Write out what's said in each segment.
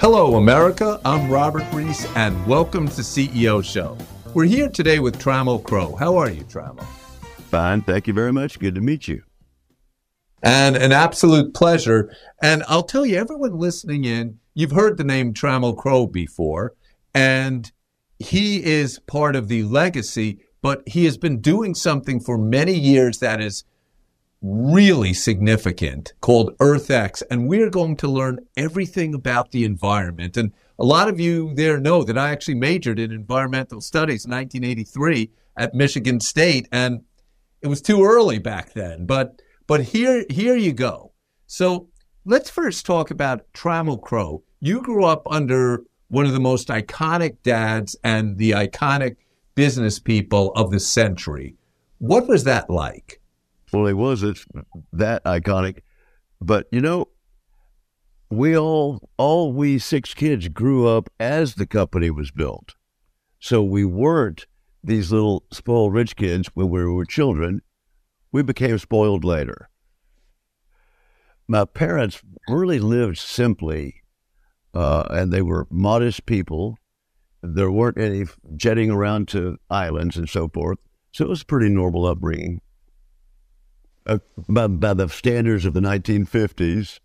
Hello, America. I'm Robert Reiss, and welcome to CEO Show. We're here today with Trammell Crow. How are you, Trammell? Fine. Thank you very much. Good to meet you. And an absolute pleasure. And I'll tell you, everyone listening in, you've heard the name Trammell Crow before, and he is part of the legacy, but he has been doing something for many years that is really significant called EarthX. And we're going to learn everything about the environment. And a lot of you there know that I actually majored in environmental studies in 1983 at Michigan State. And it was too early back then, but, but here, here you go. So let's first talk about Trammell Crow. You grew up under one of the most iconic dads and the iconic business people of the century. What was that like? Well, it wasn't that iconic, but you know, we all, all we six kids grew up as the company was built. So we weren't these little spoiled rich kids when we were children. We became spoiled later. My parents really lived simply, uh, and they were modest people. There weren't any jetting around to islands and so forth. So it was a pretty normal upbringing uh, by, by the standards of the 1950s.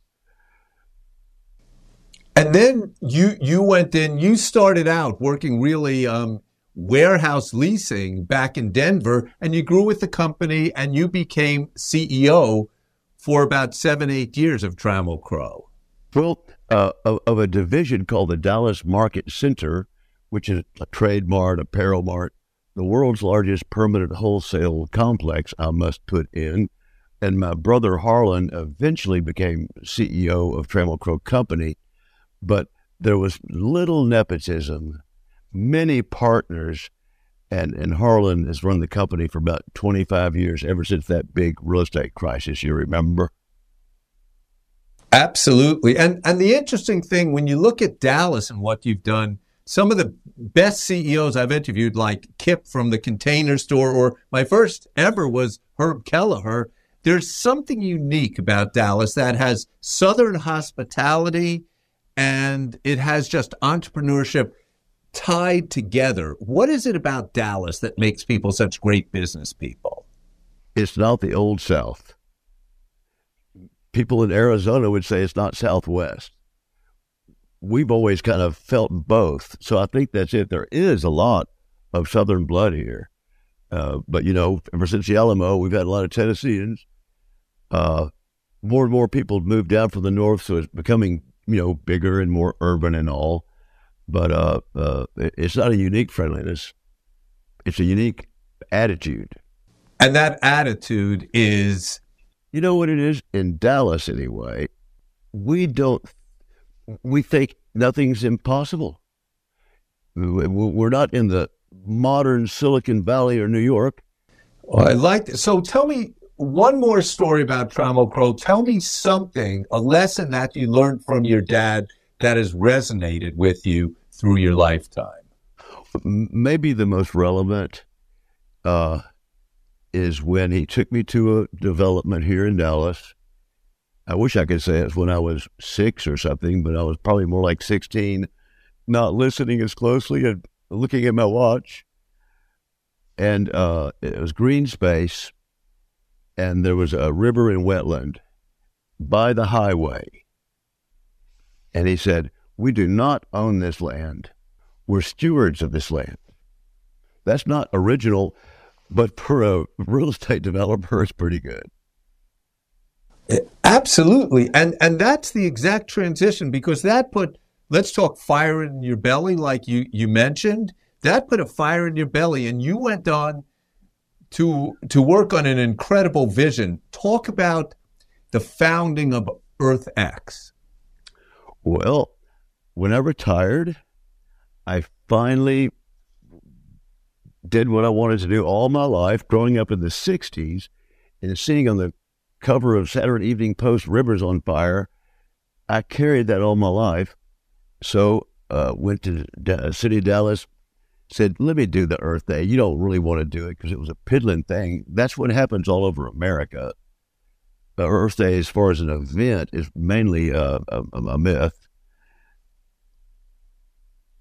And then you you went in. You started out working really um, warehouse leasing back in Denver, and you grew with the company, and you became CEO for about seven eight years of Trammell Crow. Well, uh, of, of, a division called the Dallas Market Center, which is a trade mart, apparel mart, the world's largest permanent wholesale complex. I must put in and my brother Harlan eventually became CEO of Trammell Crow Company, but there was little nepotism, many partners, and, and Harlan has run the company for about 25 years, ever since that big real estate crisis, you remember? Absolutely. And and the interesting thing when you look at Dallas and what you've done, some of the best CEOs I've interviewed, like Kip from the Container Store, or my first ever was Herb Kelleher, there's something unique about Dallas that has Southern hospitality and it has just entrepreneurship tied together. What is it about Dallas that makes people such great business people? It's not the old South. People in Arizona would say it's not Southwest. We've always kind of felt both. So I think that's it. There is a lot of Southern blood here. Uh, but, you know, ever since the Alamo, we've had a lot of Tennesseans uh, more and more people move down from the north, so it's becoming you know bigger and more urban and all. But uh, uh, it's not a unique friendliness; it's a unique attitude. And that attitude is, you know what it is in Dallas anyway. We don't. We think nothing's impossible. We're not in the modern Silicon Valley or New York. Well, I like. So tell me, one more story about Trammell Crow. Tell me something, a lesson that you learned from your dad that has resonated with you through your lifetime. Maybe the most relevant uh, is when he took me to a development here in Dallas. I wish I could say it's when I was six or something, but I was probably more like 16, not listening as closely and looking at my watch. And uh, it was green space and there was a river and wetland by the highway. And he said, We do not own this land. We're stewards of this land. That's not original, but for a real estate developer, it's pretty good. Eh, absolutely. And and that's the exact transition because that put let's talk fire in your belly like you you mentioned. That put a fire in your belly and you went on to to work on an incredible vision. Talk about the founding of EarthX. Well, when I retired, I finally did what I wanted to do all my life, growing up in the 60s and seeing on the cover of Saturday Evening Post Rivers on Fire. I carried that all my life. So uh, went to the city of Dallas, said, let me do the Earth Day. You don't really want to do it because it was a piddling thing. That's what happens all over America. Earth Day, as far as an event, is mainly uh, a, a, a myth.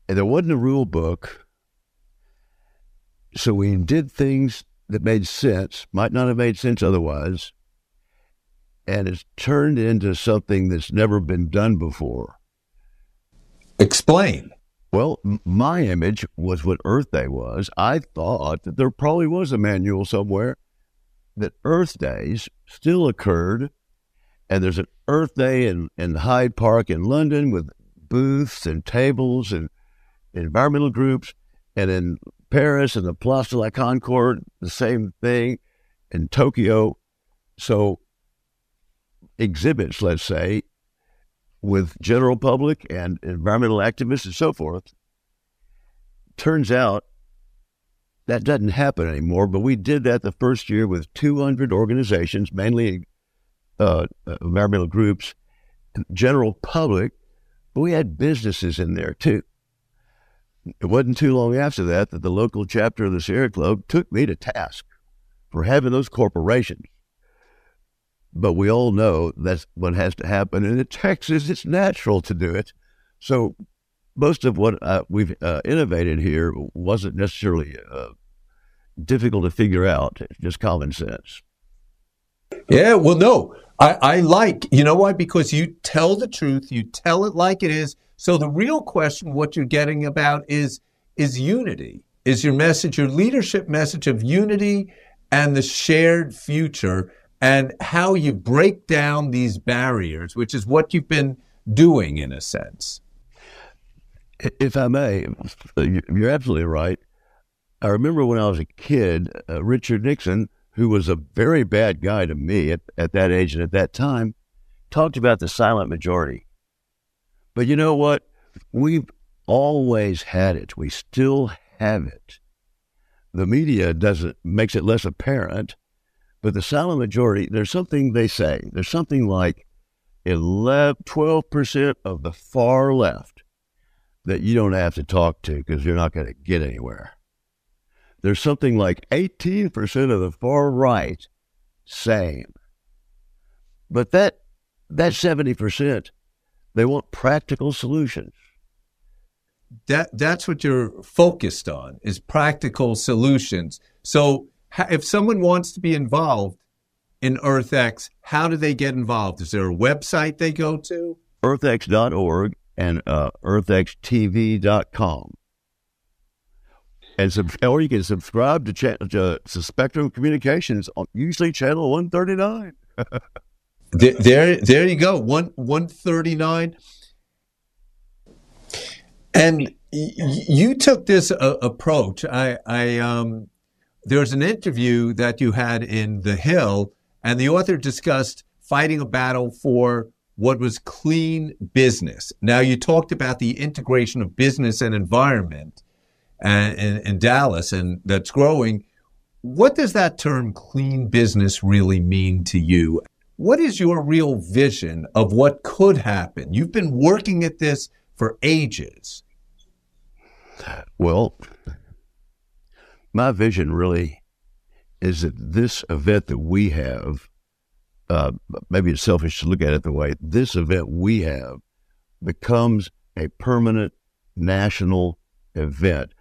And there wasn't a rule book. So we did things that made sense, might not have made sense otherwise. And it's turned into something that's never been done before. Explain. Well, my image was what Earth Day was. I thought that there probably was a manual somewhere that Earth Days still occurred. And there's an Earth Day in, in Hyde Park in London with booths and tables and environmental groups. And in Paris and the Place de la Concorde, the same thing. In Tokyo. So exhibits, let's say, with general public and environmental activists and so forth. Turns out that doesn't happen anymore, but we did that the first year with 200 organizations, mainly uh, environmental groups, general public, but we had businesses in there too. It wasn't too long after that that the local chapter of the Sierra Club took me to task for having those corporations but we all know that's what has to happen. And in Texas, it's natural to do it. So most of what uh, we've uh, innovated here wasn't necessarily uh, difficult to figure out, it's just common sense. Yeah, well, no, I, I like, you know why? Because you tell the truth, you tell it like it is. So the real question, what you're getting about is, is unity. Is your message, your leadership message of unity and the shared future and how you break down these barriers, which is what you've been doing in a sense. If I may, you're absolutely right. I remember when I was a kid, uh, Richard Nixon, who was a very bad guy to me at, at that age and at that time, talked about the silent majority. But you know what? We've always had it. We still have it. The media doesn't makes it less apparent, but the silent majority, there's something they say. There's something like 11, 12% of the far left that you don't have to talk to because you're not going to get anywhere. There's something like 18% of the far right, same. But that, that 70%, they want practical solutions. That, that's what you're focused on is practical solutions. So if someone wants to be involved in EarthX, how do they get involved? Is there a website they go to? EarthX.org and uh, EarthXTV.com. And sub- or you can subscribe to, cha- to, to Spectrum Communications, on, usually channel 139. there, there, there you go, one 139. And y- you took this uh, approach. I, I um, there's an interview that you had in The Hill, and the author discussed fighting a battle for what was clean business. Now, you talked about the integration of business and environment and, in, in Dallas, and that's growing. What does that term clean business really mean to you? What is your real vision of what could happen? You've been working at this for ages. Well, my vision really is that this event that we have, uh, maybe it's selfish to look at it the way this event we have becomes a permanent national event.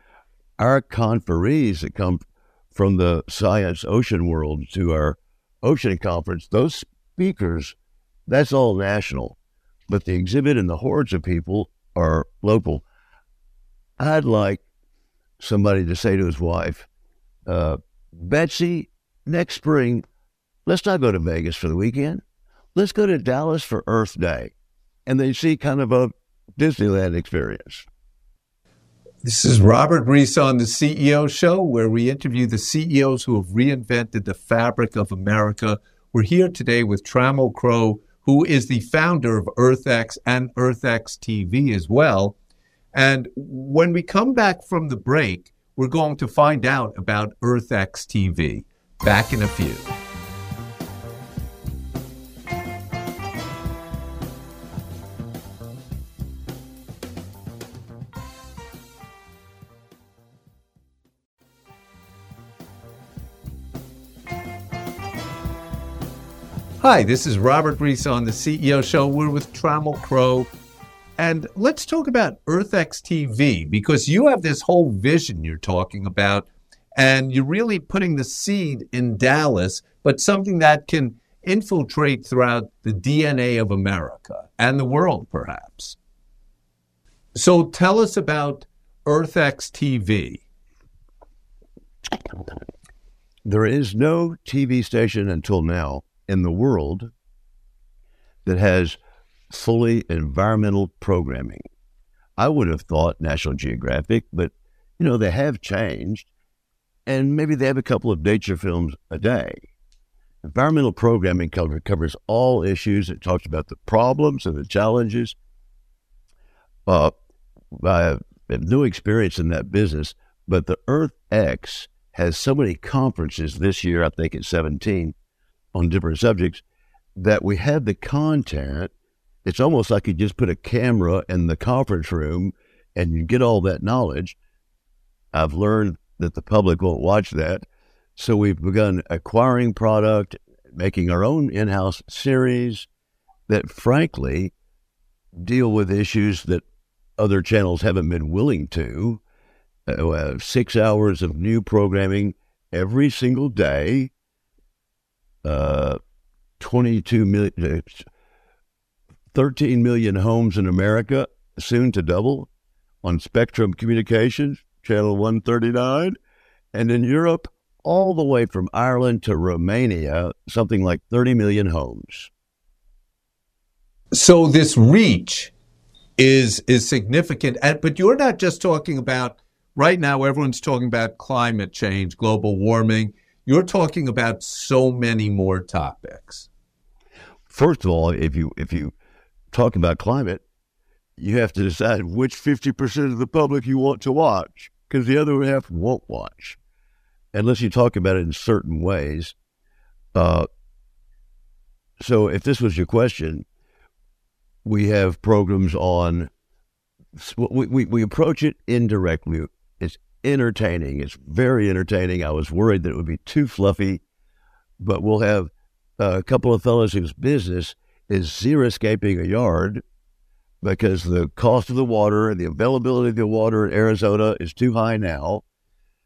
Our conferees that come from the science ocean world to our ocean conference, those speakers, that's all national. But the exhibit and the hordes of people are local. I'd like somebody to say to his wife, uh, Betsy, next spring, let's not go to Vegas for the weekend. Let's go to Dallas for Earth Day. And they see kind of a Disneyland experience. This is Robert Reiss on the CEO Show, where we interview the CEOs who have reinvented the fabric of America. We're here today with Trammell Crow, who is the founder of EarthX and EarthX TV as well. And when we come back from the break, we're going to find out about EarthX TV. Back in a few. Hi, this is Robert Reiss on the CEO Show. We're with Trammell Crow And let's talk about EarthX TV because you have this whole vision you're talking about, and you're really putting the seed in Dallas, but something that can infiltrate throughout the DNA of America and the world, perhaps. So tell us about EarthX TV. There is no TV station until now in the world that has fully environmental programming. I would have thought National Geographic, but you know, they have changed and maybe they have a couple of nature films a day. Environmental programming cover, covers all issues. It talks about the problems and the challenges. Uh, I have no experience in that business, but the Earth X has so many conferences this year, I think it's 17, on different subjects, that we have the content it's almost like you just put a camera in the conference room and you get all that knowledge. I've learned that the public won't watch that. So we've begun acquiring product, making our own in house series that, frankly, deal with issues that other channels haven't been willing to. Uh, six hours of new programming every single day. Uh, 22 million, 13 million homes in America, soon to double, on Spectrum Communications, channel 139, and in Europe, all the way from Ireland to Romania, something like 30 million homes. So this reach is is significant, but you're not just talking about right now. Everyone's talking about climate change, global warming. You're talking about so many more topics. First of all, if you if you talk about climate, you have to decide which 50% of the public you want to watch because the other half won't watch unless you talk about it in certain ways. Uh, so, if this was your question, we have programs on, we, we, we approach it indirectly. It's entertaining. It's very entertaining. I was worried that it would be too fluffy, but we'll have a couple of fellows whose business is xeriscaping a yard because the cost of the water and the availability of the water in Arizona is too high now.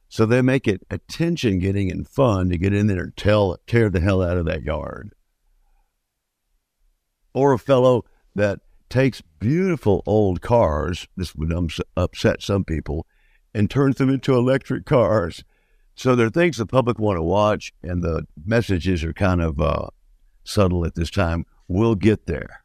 So they make it attention getting and fun to get in there and tell, tear the hell out of that yard. Or a fellow that takes beautiful old cars, this would upset some people, and turns them into electric cars. So there are things the public want to watch, and the messages are kind of uh, subtle at this time. We'll get there.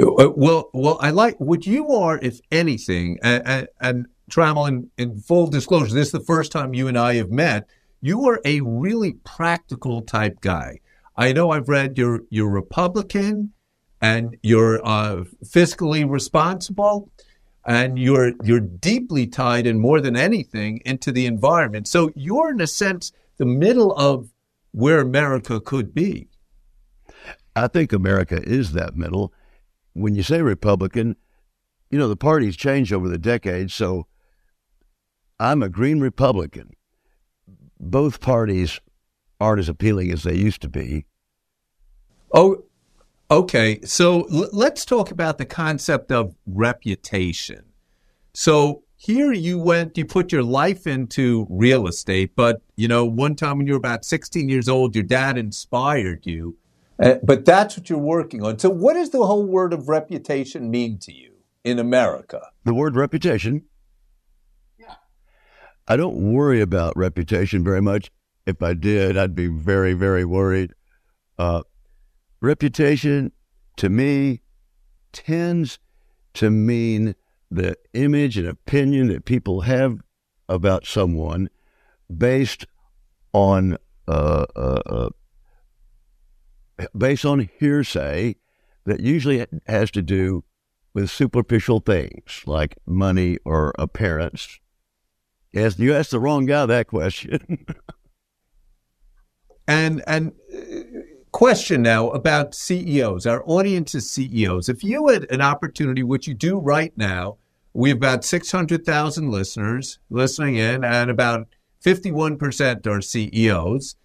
Uh, well, well, I like what you are, if anything, and, and, Trammell, in, in full disclosure, this is the first time you and I have met. You are a really practical type guy. I know I've read you're you're Republican and you're uh, fiscally responsible, and you're you're deeply tied in more than anything into the environment. So you're in a sense the middle of where America could be. I think America is that middle. When you say Republican, you know, the parties changed over the decades. So I'm a green Republican. Both parties aren't as appealing as they used to be. Oh, okay. So l- let's talk about the concept of reputation. So here you went, you put your life into real estate, but you know, one time when you were about 16 years old, your dad inspired you uh, but that's what you're working on. So, what does the whole word of reputation mean to you in America? The word reputation? Yeah. I don't worry about reputation very much. If I did, I'd be very, very worried. Uh, reputation, to me, tends to mean the image and opinion that people have about someone based on uh, uh, uh based on hearsay that usually has to do with superficial things like money or appearance. Yes, you asked the wrong guy that question. and and uh, question now about CEOs. Our audience is CEOs. If you had an opportunity, which you do right now, we have about six hundred thousand listeners listening in, and about fifty-one percent are CEOs.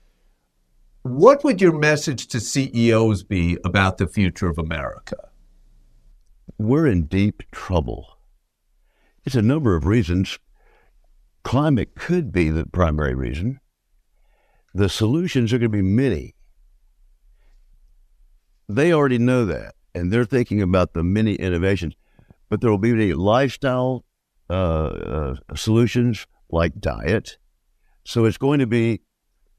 What would your message to CEOs be about the future of America? we're in deep trouble. It's a number of reasons. Climate could be the primary reason. The solutions are going to be many. They already know that, and they're thinking about the many innovations. But there will be many lifestyle uh, uh, solutions like diet. So it's going to be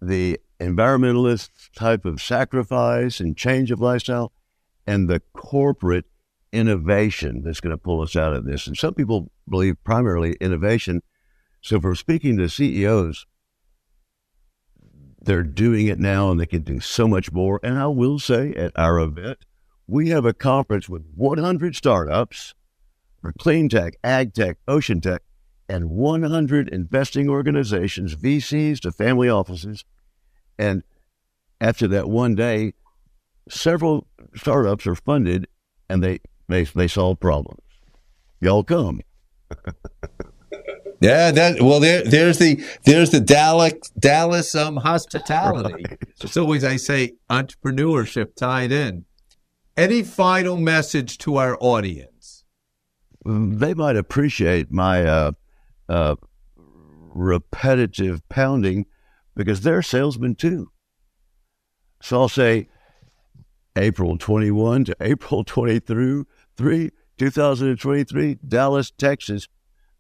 the environmentalist type of sacrifice and change of lifestyle and the corporate innovation that's going to pull us out of this. And some people believe primarily innovation. So we're speaking to CEOs, they're doing it now and they can do so much more. And I will say at our event, we have a conference with 100 startups for clean tech, ag tech, ocean tech, and 100 investing organizations, VCs to family offices. And after that one day, several startups are funded and they they they solve problems. Y'all come. yeah, that well there there's the there's the Dallas Dallas um hospitality. Right. It's always I say entrepreneurship tied in. Any final message to our audience? They might appreciate my uh, uh, repetitive pounding because they're salesmen too. So I'll say April 21 to April 23, 2023, Dallas, Texas,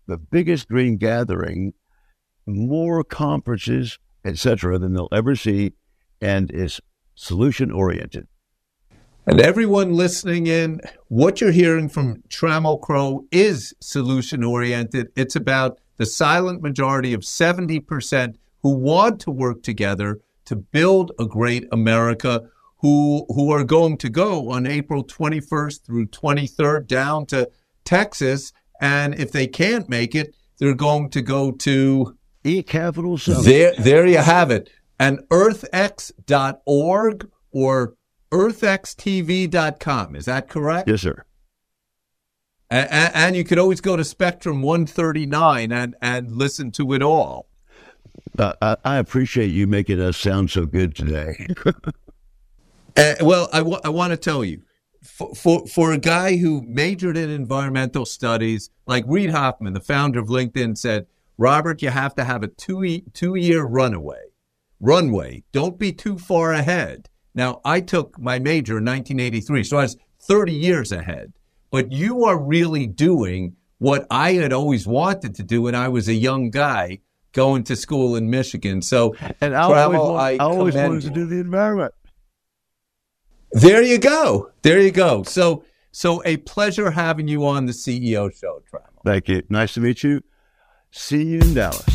the biggest green gathering, more conferences, etc., than they'll ever see, and is solution oriented. And everyone listening in, what you're hearing from Trammell Crow is solution oriented. It's about the silent majority of 70% who want to work together to build a great America who who are going to go on April 21st through 23rd down to Texas, and if they can't make it, they're going to go to E Capital Summit. There, there you have it. And earthx.org or earthxtv.com. Is that correct? Yes, sir. And, and, you could always go to Spectrum 139 and, and listen to it all. Uh, I, I appreciate you making us sound so good today. Uh, well, I, w- I want to tell you, for, for, for a guy who majored in environmental studies, like Reid Hoffman, the founder of LinkedIn, said, Robert, you have to have a two two year runaway, runway. Don't be too far ahead. Now, I took my major in 1983, so I was 30 years ahead. But you are really doing what I had always wanted to do when I was a young guy going to school in Michigan. So, and I always, I, I always wanted to do the environment. There you go. There you go. So, so a pleasure having you on the CEO show, Trammell. Thank you. Nice to meet you. See you in Dallas.